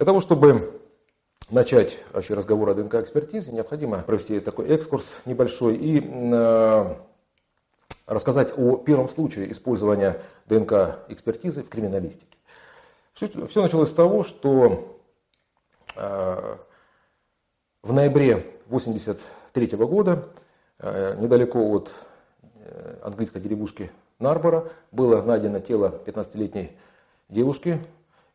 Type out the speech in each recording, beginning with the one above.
Для того, чтобы начать вообще разговор о ДНК-экспертизе, необходимо провести такой экскурс небольшой и э, рассказать о первом случае использования ДНК-экспертизы в криминалистике. Все, все началось с того, что э, в ноябре 1983 года э, недалеко от э, английской деревушки Нарбора было найдено тело 15-летней девушки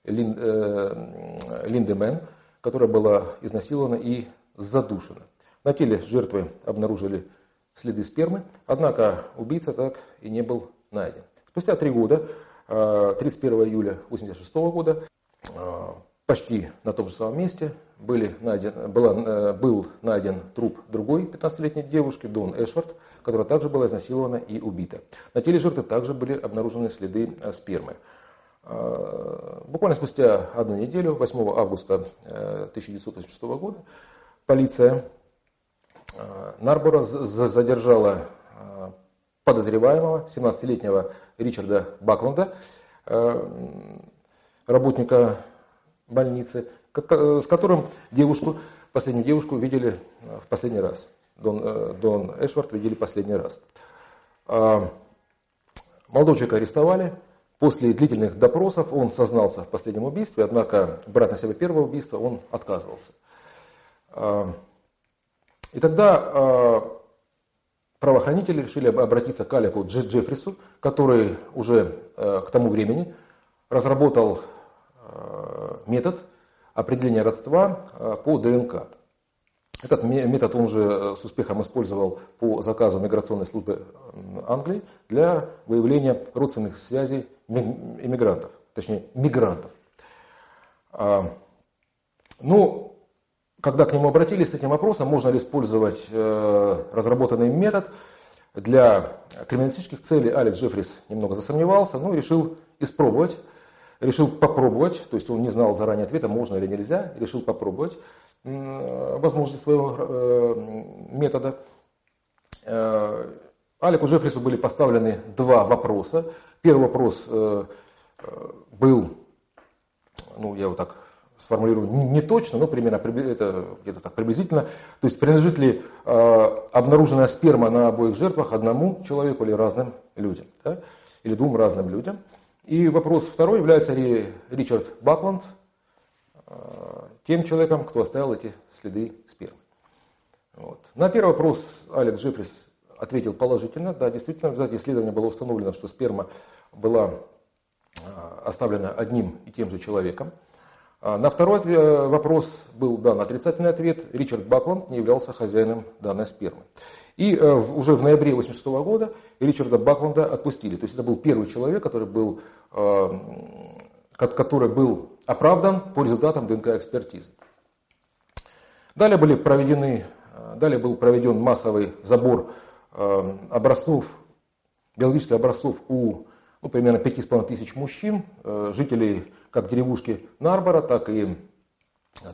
Лин, э, Линды Мэн, которая была изнасилована и задушена. На теле жертвы обнаружили следы спермы, однако убийца так и не был найден. Спустя три года, 31 э, июля 1986 года, э, почти на том же самом месте были найден, была, э, был найден труп другой 15-летней девушки, Дон Эшвард, которая также была изнасилована и убита. На теле жертвы также были обнаружены следы спермы. Буквально спустя одну неделю, 8 августа 1986 года, полиция Нарбора задержала подозреваемого, 17-летнего Ричарда Бакланда, э, работника больницы, э, с которым девушку, последнюю девушку видели э, в последний раз. Дон, Дон Эшвард видели последний раз. А, молодого человека арестовали. После длительных допросов он сознался в последнем убийстве, однако брать на себя первое убийство он отказывался. А, и тогда а, правоохранители решили обратиться к Алику Джеффрису, который уже э, к тому времени разработал метод определения родства по ДНК. Этот метод он же с успехом использовал по заказу миграционной службы Англии для выявления родственных связей иммигрантов, точнее мигрантов. А, ну, когда к нему обратились с этим вопросом, можно ли использовать э, разработанный метод? Для криминалистических целей, Алекс Джеффрис немного засомневался, но решил испробовать, решил попробовать, то есть он не знал заранее ответа, можно или нельзя, решил попробовать. э, возможности своего э, метода. Э, Алеку Джеффрису были поставлены два вопроса. Первый вопрос э, э был, ну я вот так сформулирую не точно, но примерно это где-то так приблизительно. То есть принадлежит ли э, обнаруженная сперма на обоих жертвах одному человеку или разным людям, да? или двум разным людям. И вопрос второй, является ли Ричард Бакланд э, тем человеком, кто оставил эти следы спермы. Вот. На первый вопрос Алекс Джеффрис ответил положительно. Да, действительно, в результате исследования было установлено, что сперма была э, оставлена одним и тем же человеком. А, на второй вопрос был дан отрицательный ответ. Ричард Бакланд не являлся хозяином данной спермы. И э, уже в ноябре 1986 года Ричарда Бакланда отпустили. То есть это был первый человек, который был, э, который был оправдан по результатам ДНК-экспертизы. Далее, были проведены, далее был проведен массовый забор образцов, биологических образцов у ну, примерно 5,5 тысяч мужчин, э, жителей как деревушки Нарбора, так и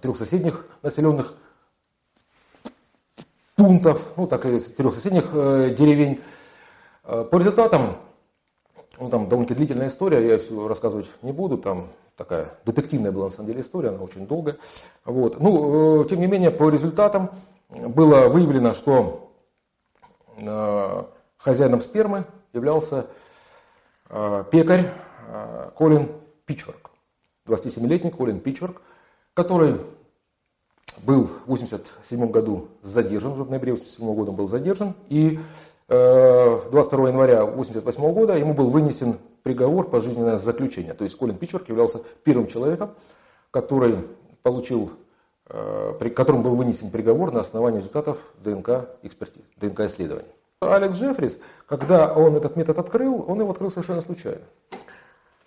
трех соседних населенных пунктов, ну, так и трех соседних э, деревень. Э, по результатам, ну, там довольно-таки длительная история, я все рассказывать не буду, там такая детективная была на самом деле история, она очень долгая. Вот. Ну, тем не менее, по результатам было выявлено, что хозяином спермы являлся Э, пекарь э, Колин Пичворк, 27-летний Колин Пичворк, который был в 1987 году задержан, уже в ноябре 1987 года был задержан, и 22 э, января 1988 года ему был вынесен приговор пожизненное заключение. То есть Колин Пичворк являлся первым человеком, который получил, которому был вынесен приговор на основании результатов ДНК-экспертизы, ДНК-исследований. Алекс Джеффрис, когда он этот метод открыл, он его открыл совершенно случайно.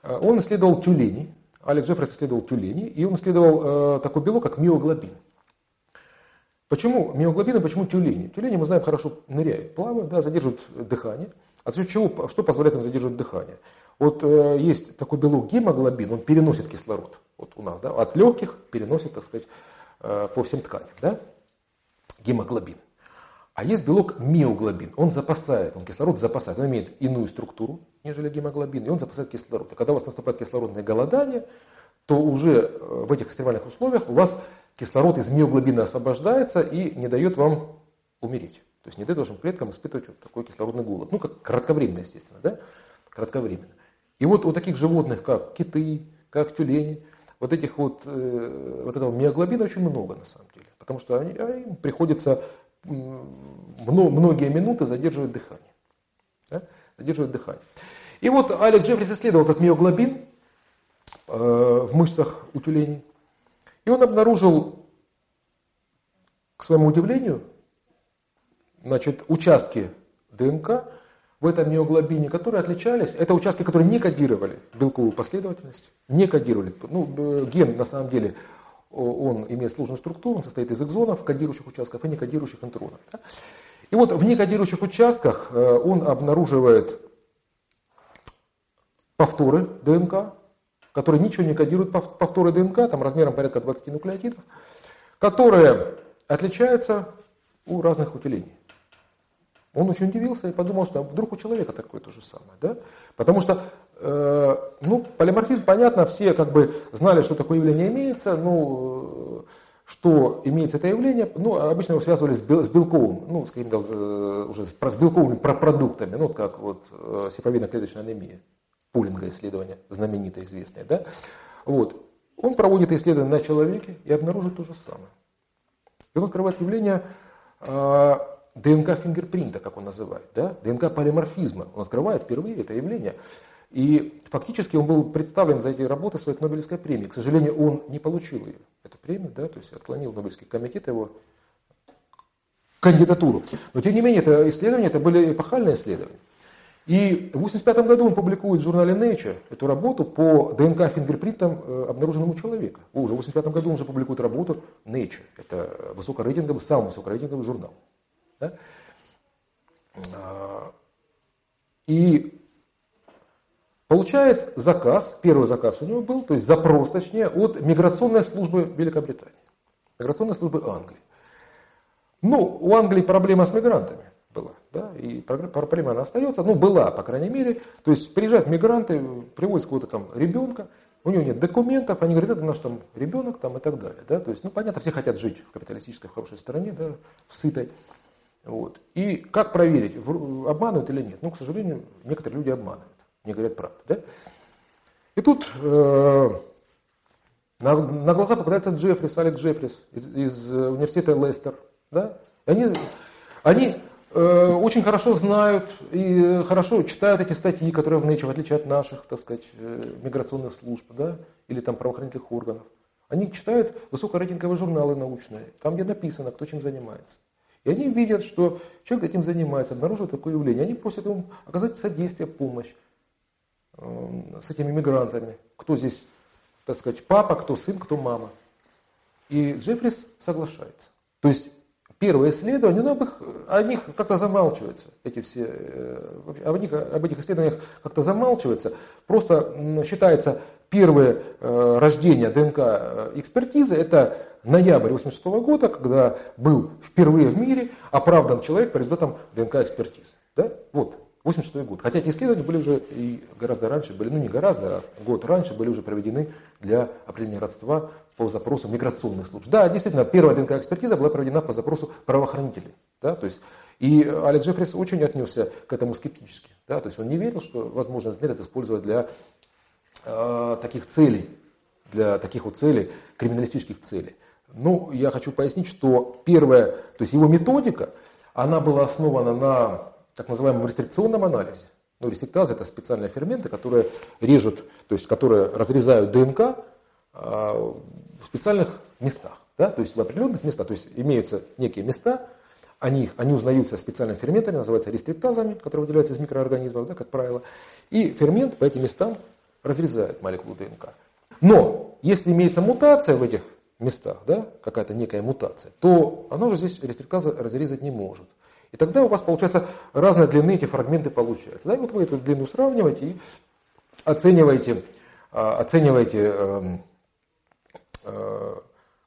Э, он исследовал тюлени, Алекс Джеффрис исследовал тюлени, и он исследовал э, такой белок, как миоглобин. Почему миоглобин и почему тюлени? Тюлени, мы знаем, хорошо ныряют, плавают, да, задерживают дыхание. А за счет чего, что позволяет им задерживать дыхание? Вот э, есть такой белок гемоглобин, он переносит кислород. Вот у нас, да, от легких переносит, так сказать, э, по всем тканям, да, гемоглобин. А есть белок миоглобин. Он запасает, он кислород запасает. Он имеет иную структуру, нежели гемоглобин, и он запасает кислород. И когда у вас наступает кислородное голодание, то уже в этих экстремальных условиях у вас кислород из миоглобина освобождается и не дает вам умереть. То есть не дает вашим клеткам испытывать вот такой кислородный голод. Ну, как кратковременно, естественно, да? Кратковременно. И вот у таких животных, как киты, как тюлени, вот этих вот, э, вот этого миоглобина очень много на самом деле. Потому что они, а им приходится многие минуты задерживать дыхание. Да? Задерживать дыхание. И вот Алек Джеффрис исследовал этот миоглобин э, в мышцах у тюленей. И он обнаружил, к своему удивлению, значит, участки ДНК в этом миоглобине, которые отличались, это участки, которые не кодировали белковую последовательность, не кодировали. Ну, ген, на самом деле, он имеет сложную структуру, он состоит из экзонов, кодирующих участков и некодирующих интронов. И вот в некодирующих участках э, он обнаруживает повторы ДНК, которые ничего не кодируют повторы ДНК, там размером порядка 20 нуклеотидов, которые отличаются у разных утилений. Он очень удивился и подумал, что вдруг у человека такое то же самое. Да? Потому что, э, ну, полиморфизм, понятно, все как бы знали, что такое явление имеется, ну, что имеется это явление, ну, обычно его связывали с, белковым, ну, с какими-то э, уже с белковыми продуктами, ну, как вот э, сеповидно-клеточная анемия, Пулинга исследование, знаменитое, известное, да? Вот. Он проводит исследование на человеке и обнаружит то же самое. И он открывает явление э, ДНК фингерпринта, как он называет, да? ДНК полиморфизма. Он открывает впервые это явление. И фактически он был представлен за эти работы своей Нобелевской премии. К сожалению, он не получил ее, эту премию, да, то есть отклонил Нобелевский комитет его кандидатуру. Но тем не менее, это исследования, это были эпохальные исследования. И в 1985 году он публикует в журнале Nature эту работу по ДНК фингерпринтам э, обнаруженному человека. Уже в 1985 году он уже публикует работу Nature. Это высокорейтинговый, самый высокорейтинговый журнал. Да? А, и получает заказ, первый заказ у него был, то есть запрос, точнее, от миграционной службы Великобритании, миграционной службы Англии. Ну, у Англии проблема с мигрантами была, да, и проблема она остается, ну, была, по крайней мере, то есть приезжают мигранты, привозят какого-то там ребенка, у него нет документов, они говорят, это наш там ребенок там и так далее, да, то есть, ну, понятно, все хотят жить в капиталистической хорошей стране, да, в сытой, вот. И как проверить, обманывают или нет? Ну, к сожалению, некоторые люди обманывают, не говорят правду. Да? И тут э, на, на глаза попадается Джеффрис, Алек Джеффрис из, из университета Лестер. Да? И они они э, очень хорошо знают и хорошо читают эти статьи, которые в Nature, в отличие от наших, так сказать, э, миграционных служб да? или там правоохранительных органов. Они читают высокорейтинговые журналы научные, там где написано, кто чем занимается. И они видят, что человек этим занимается, обнаруживает такое явление. Они просят ему оказать содействие, помощь эм, с этими мигрантами. Кто здесь, так сказать, папа, кто сын, кто мама. И Джеффрис соглашается. То есть первое исследование, ну, об, их, о них как-то замалчивается, эти все, э, об, них, об этих исследованиях как-то замалчивается. Просто считается первое э, рождение ДНК э, экспертизы, это ноябрь 1986 года, когда был впервые в мире оправдан человек по результатам ДНК экспертизы. Да? Вот, 86 год. Хотя эти исследования были уже и гораздо раньше, были, ну не гораздо, а год раньше были уже проведены для определения родства по запросу миграционных служб. Да, действительно, первая ДНК-экспертиза была проведена по запросу правоохранителей. Да, то есть, и Алек Джеффрис очень отнесся к этому скептически. Да, то есть он не верил, что возможно этот метод использовать для э, таких целей, для таких вот целей, криминалистических целей. Ну, я хочу пояснить, что первая, то есть его методика, она была основана на так называемом рестрикционном анализе. Ну, рестриктазы это специальные ферменты, которые режут, то есть которые разрезают ДНК в специальных местах, да, то есть в определенных местах, то есть имеются некие места, они, они узнаются специальными ферментами, называются рестриктазами, которые выделяются из микроорганизмов, да, как правило, и фермент по этим местам разрезает молекулу ДНК. Но если имеется мутация в этих местах, да, какая-то некая мутация, то она уже здесь рестриктаза разрезать не может. И тогда у вас получается разной длины эти фрагменты получаются. Да, и вот вы эту длину сравниваете и оцениваете, а, оцениваете эм, э,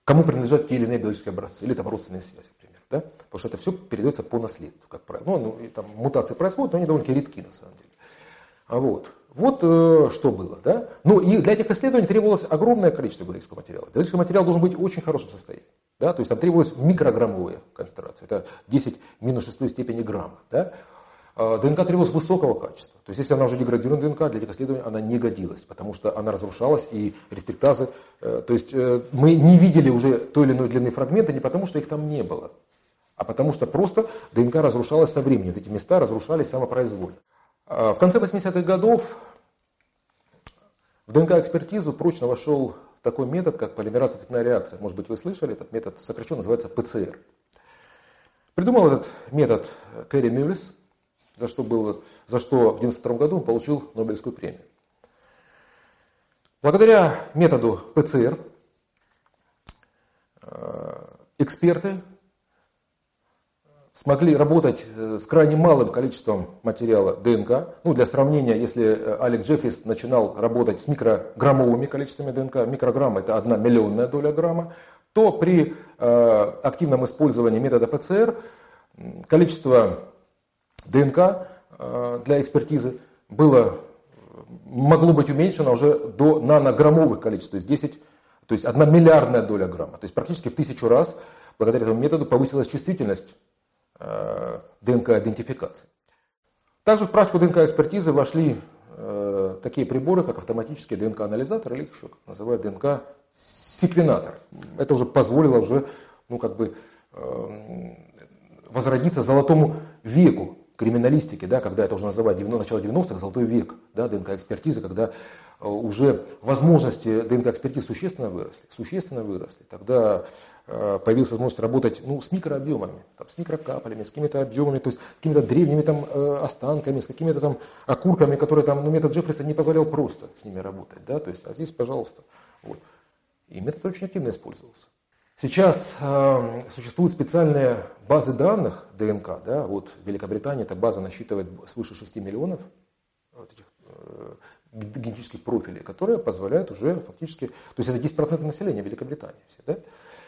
кому принадлежат те или иные биологические образцы, или там родственные связи, например. Да? Потому что это все передается по наследству, как правило. Ну, ну и там мутации происходят, но они довольно-таки редки на самом деле. А вот. Вот э, что было. Да? Ну и для этих исследований требовалось огромное количество биологического материала. Биологический материал должен быть в очень хорошем состоянии. Да? То есть там требовалась микрограммовая концентрация. Это 10 минус 6 степени грамма. Да? А ДНК требовалась высокого качества. То есть если она уже деградированная ДНК, для этих исследований она не годилась, потому что она разрушалась и рестриктазы. Э, то есть э, мы не видели уже той или иной длины фрагмента не потому, что их там не было, а потому что просто ДНК разрушалась со временем. Вот эти места разрушались самопроизвольно. А в конце 80-х годов в ДНК-экспертизу прочно вошел такой метод, как полимераза цепная реакция. Может быть, вы слышали, этот метод сокращенно называется ПЦР. Придумал этот метод Кэрри Мюллис, за что, было, за что в 1992 году он получил Нобелевскую премию. Благодаря методу ПЦР э, эксперты смогли работать э, с крайне малым количеством материала ДНК. Ну, для сравнения, если э, Алек Джеффрис начинал работать с микрограммовыми количествами ДНК, микрограмма это одна миллионная доля грамма, то при э, активном использовании метода ПЦР количество ДНК э, для экспертизы было, могло быть уменьшено уже до нанограммовых количеств, то есть 10, то есть одна миллиардная доля грамма. То есть практически в тысячу раз благодаря этому методу повысилась чувствительность Э, ДНК-идентификации. Также в практику ДНК-экспертизы вошли э, такие приборы, как автоматический ДНК-анализатор или еще как называют ДНК-секвенатор. Это уже позволило уже, ну, как бы, возродиться золотому веку криминалистики, да, когда это уже называют 90, начало 90-х, золотой век да, ДНК-экспертизы, когда э, уже возможности ДНК-экспертиз существенно выросли, существенно выросли. Тогда э, появилась возможность работать ну, с микрообъемами, там, с микрокаплями, с какими-то объемами, то есть с какими-то древними там, э, останками, с какими-то там окурками, которые там, ну, метод Джеффриса не позволял просто с ними работать. Да, то есть, а здесь, пожалуйста. Вот. И метод очень активно использовался. Сейчас э, существуют специальные базы данных ДНК. Да? Вот в Великобритании эта база насчитывает свыше 6 миллионов вот этих, э, генетических профилей, которые позволяют уже фактически, то есть это 10% населения Великобритании, все, да?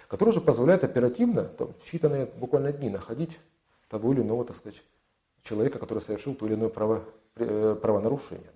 которые уже позволяют оперативно, там, в считанные буквально дни находить того или иного, так сказать, человека, который совершил то или иное право, э, правонарушение.